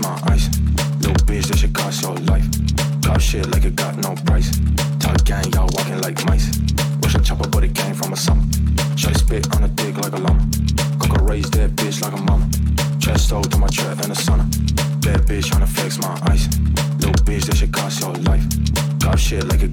my eyes. Little bitch, that should cost your life. Got shit like it got no price. Top gang, y'all walking like mice. Wish a chopper, but it came from a summer. Shot spit on a dick like a llama. a raised that bitch like a mama. Chest hold to my trap in the sauna. That bitch tryna flex my ice. Little bitch, that should cost your life. Got shit like it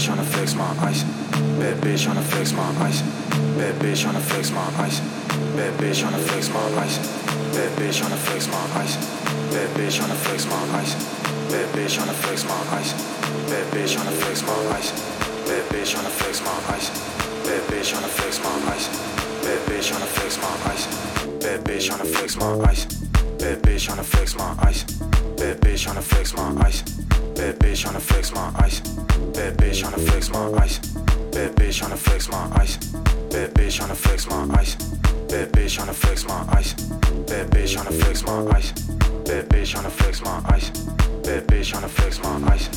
bitch tryna flex my ice. Bad bitch tryna flex my ice. Bad bitch tryna flex my ice. Bad bitch tryna flex my ice. Bad bitch tryna flex my ice. Bad bitch tryna flex my ice. Bad bitch tryna flex my ice. Bad bitch tryna flex my ice. Bad bitch tryna flex my ice. Bad bitch tryna flex my ice. Bad bitch tryna flex my ice. Bad bitch tryna flex my ice. Bad bitch tryna flex my ice. Bad bitch tryna flex my ice. Bad bitch tryna flex my ice. Bad bitch tryna flex my ice. Bad bitch tryna flex my ice. Bad bitch tryna flex my ice. Bad bitch tryna flex my ice. Bad bitch tryna flex my ice. Bad bitch tryna flex my ice. Bad bitch tryna flex my ice.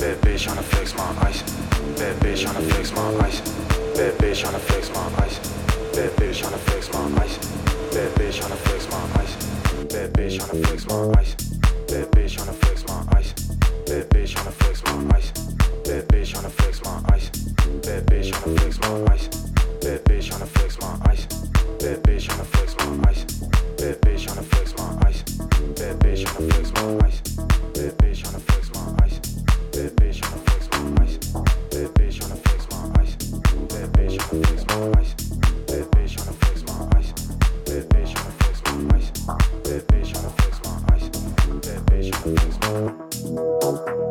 Bad bitch tryna flex my ice. Bad bitch tryna flex my ice. Bad bitch tryna flex my ice. Bad bitch tryna flex my ice. Bad bitch tryna flex my ice. Bad bitch tryna flex my ice. Bad bitch tryna flex my ice. Bad bitch tryna flex my ice. Bad bitch tryna flex my ice. Bad bitch tryna flex my ice. Bad bitch tryna flex my ice. Bad bitch tryna flex my ice. Bad bitch tryna flex my ice. Bad bitch tryna flex my ice. Bad bitch tryna flex my ice. Bad bitch tryna flex my ice. Bad bitch tryna flex my ice. Bad bitch tryna flex my ice. Bad bitch tryna flex my ice. Bad bitch tryna flex my ice. Bad bitch tryna flex my ice.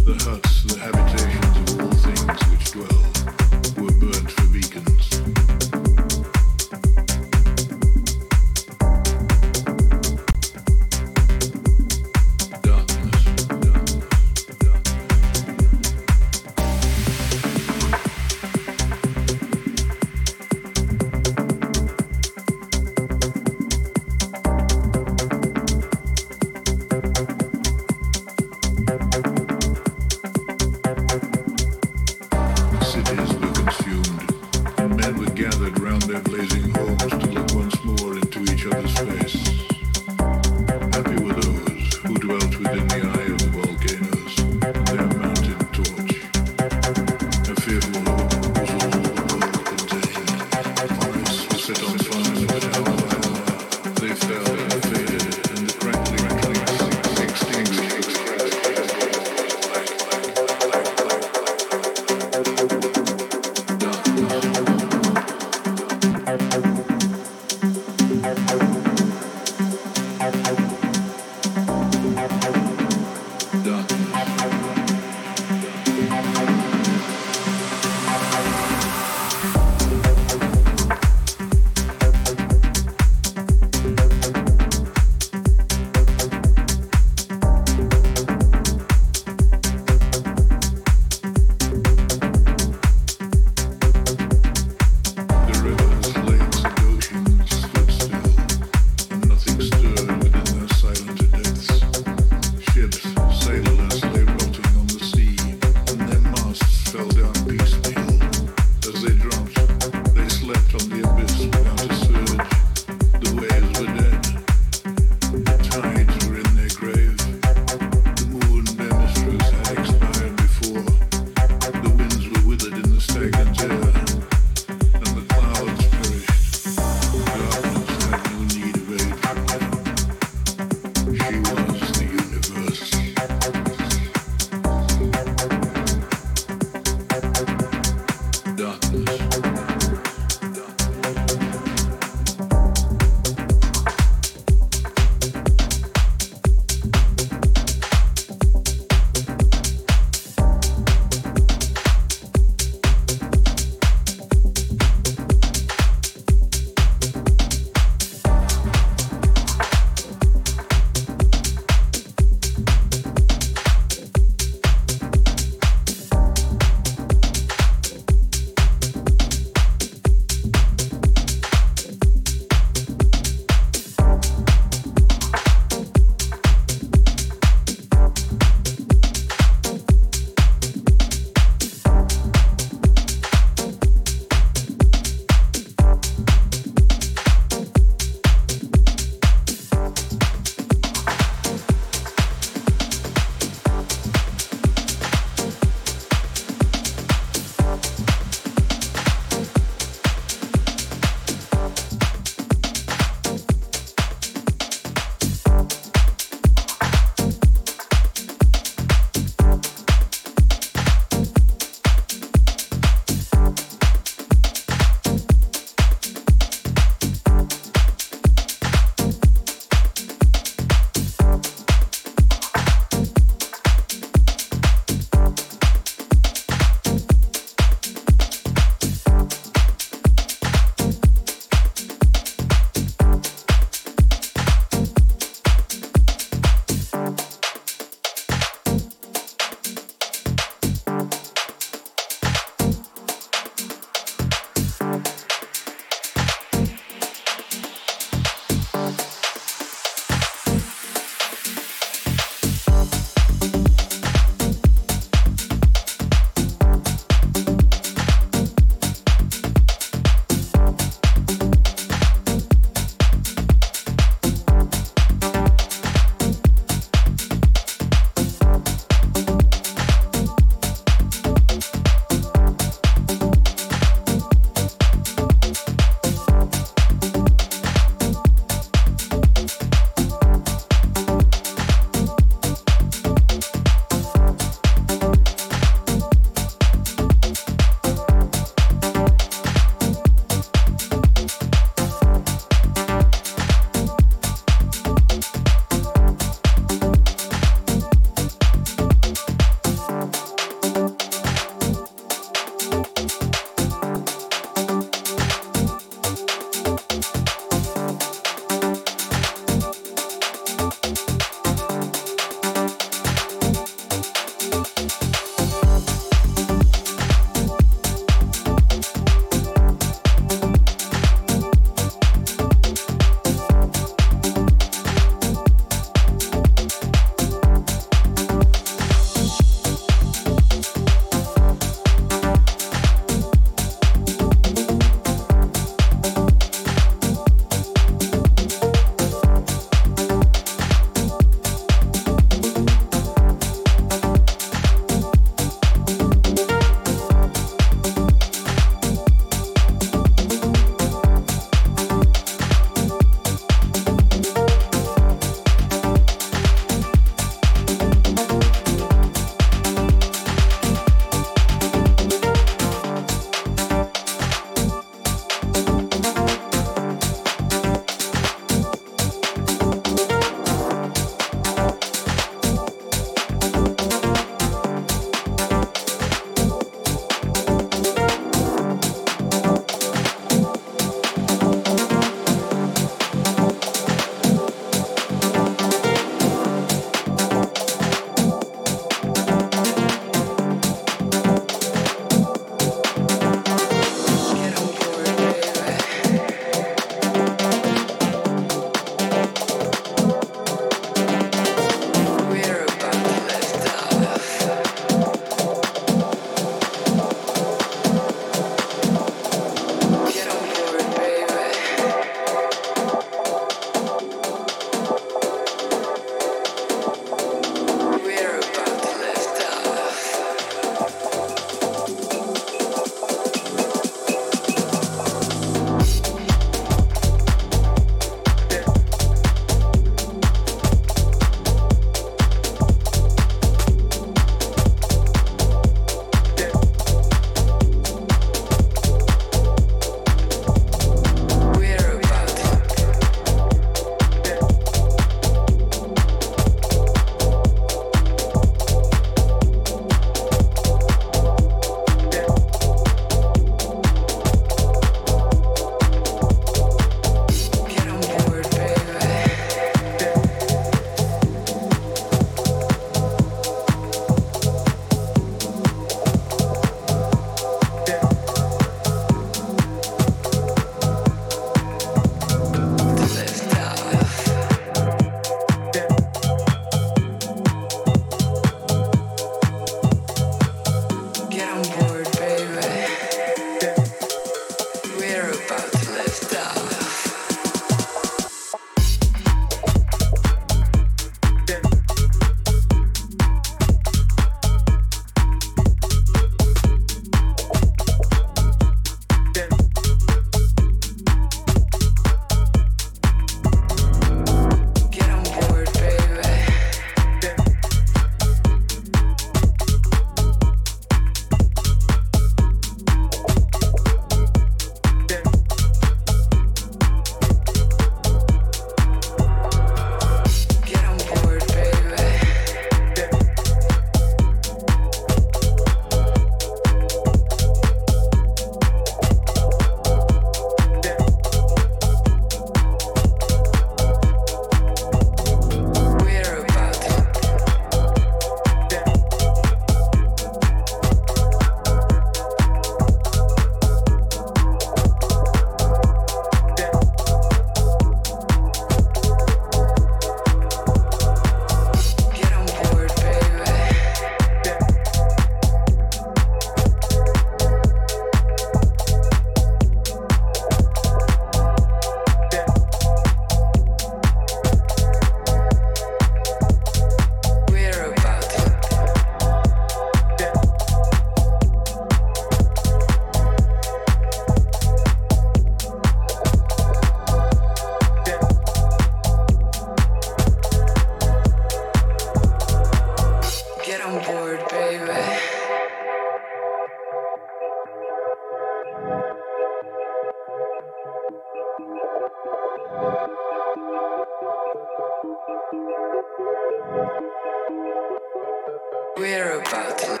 We're about to.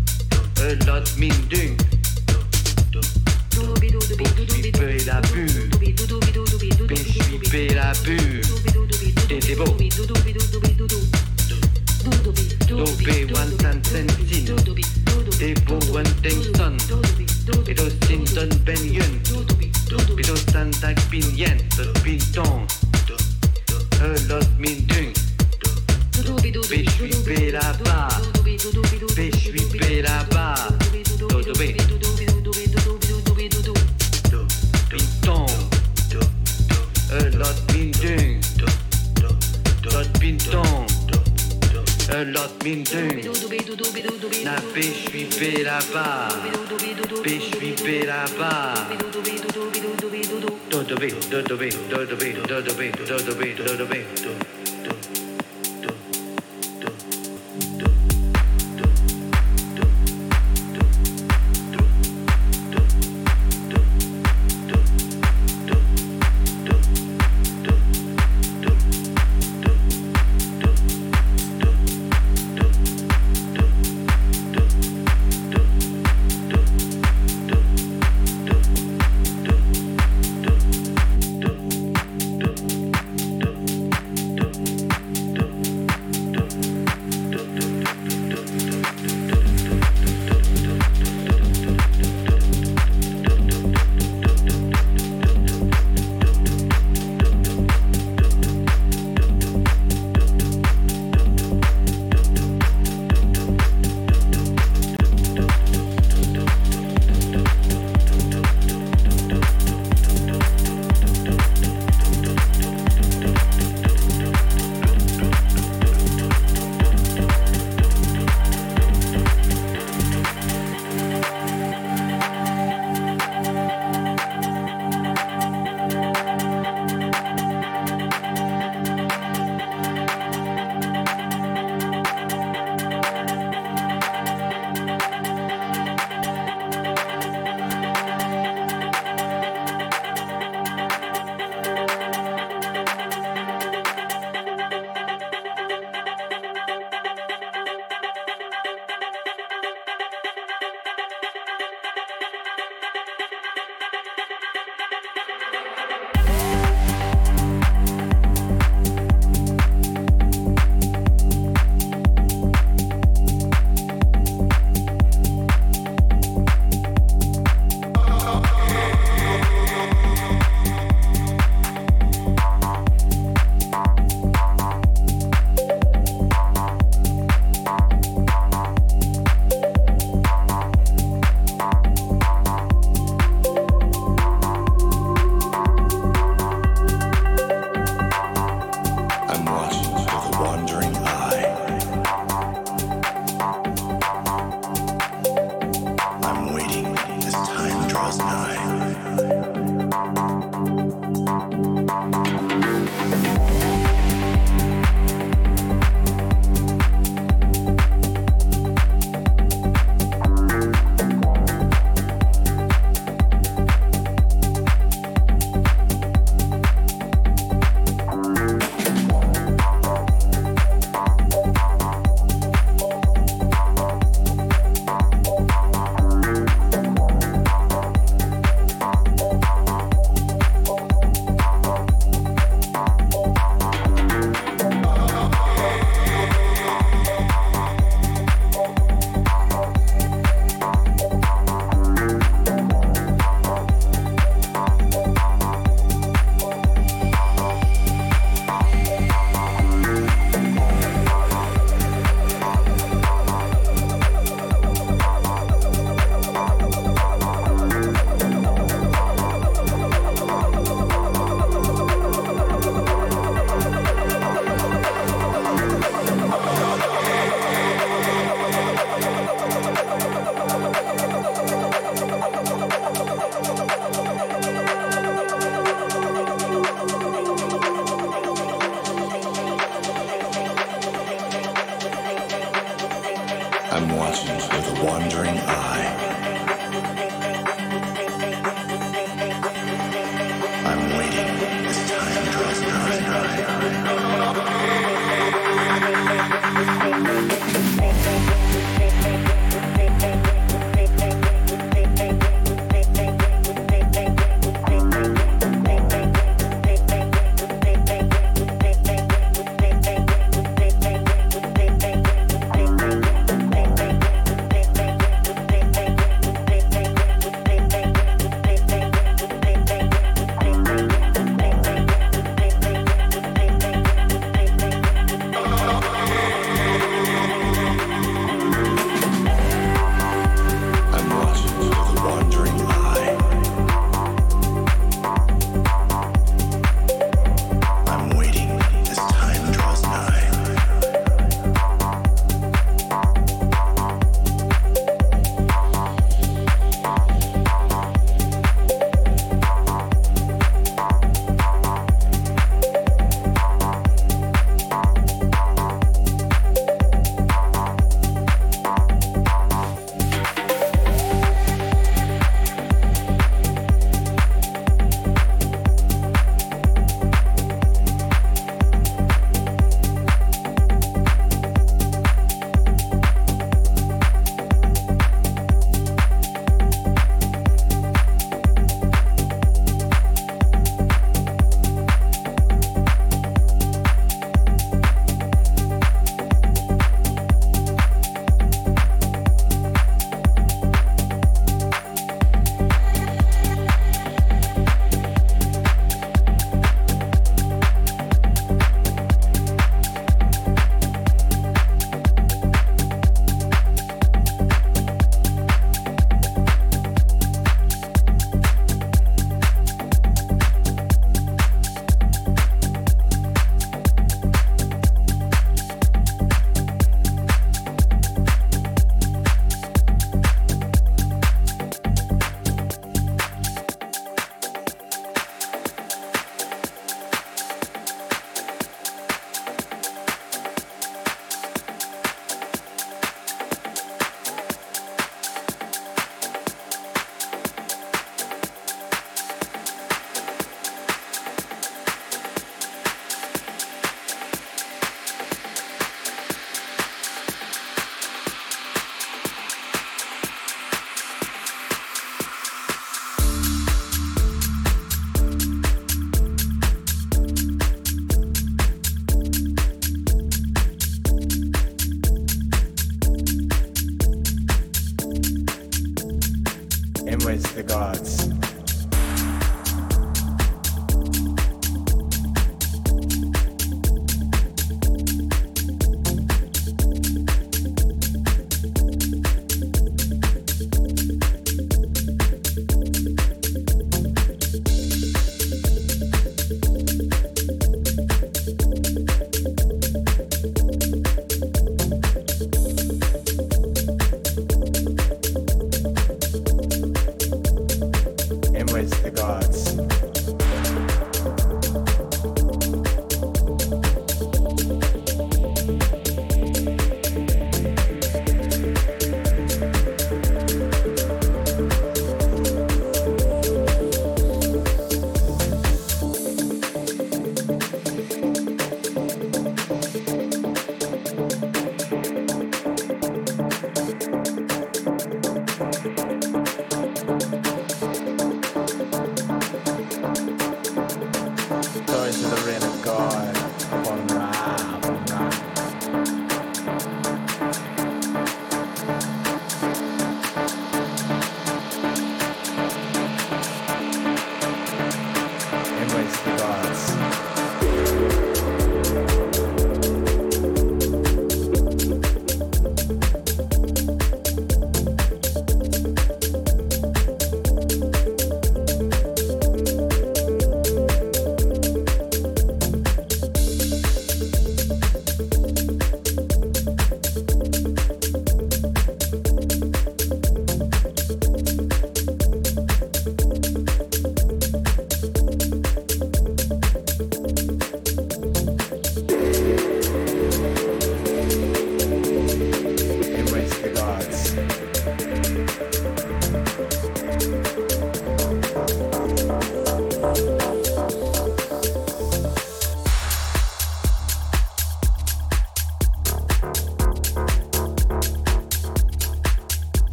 laat mijn ding. Piper la bulle, piper la bulle, t'es beau. Dobe one time sentin, debo one thing son, pido sinton ben yun, pido sandak bin yen, tot bin ton, e lot min dung. Do do be do do be do do be do do. Binton. Un lot bindung. Lot binton. Un lot do do do be do do be do do dodobé, do do dodobé, do do.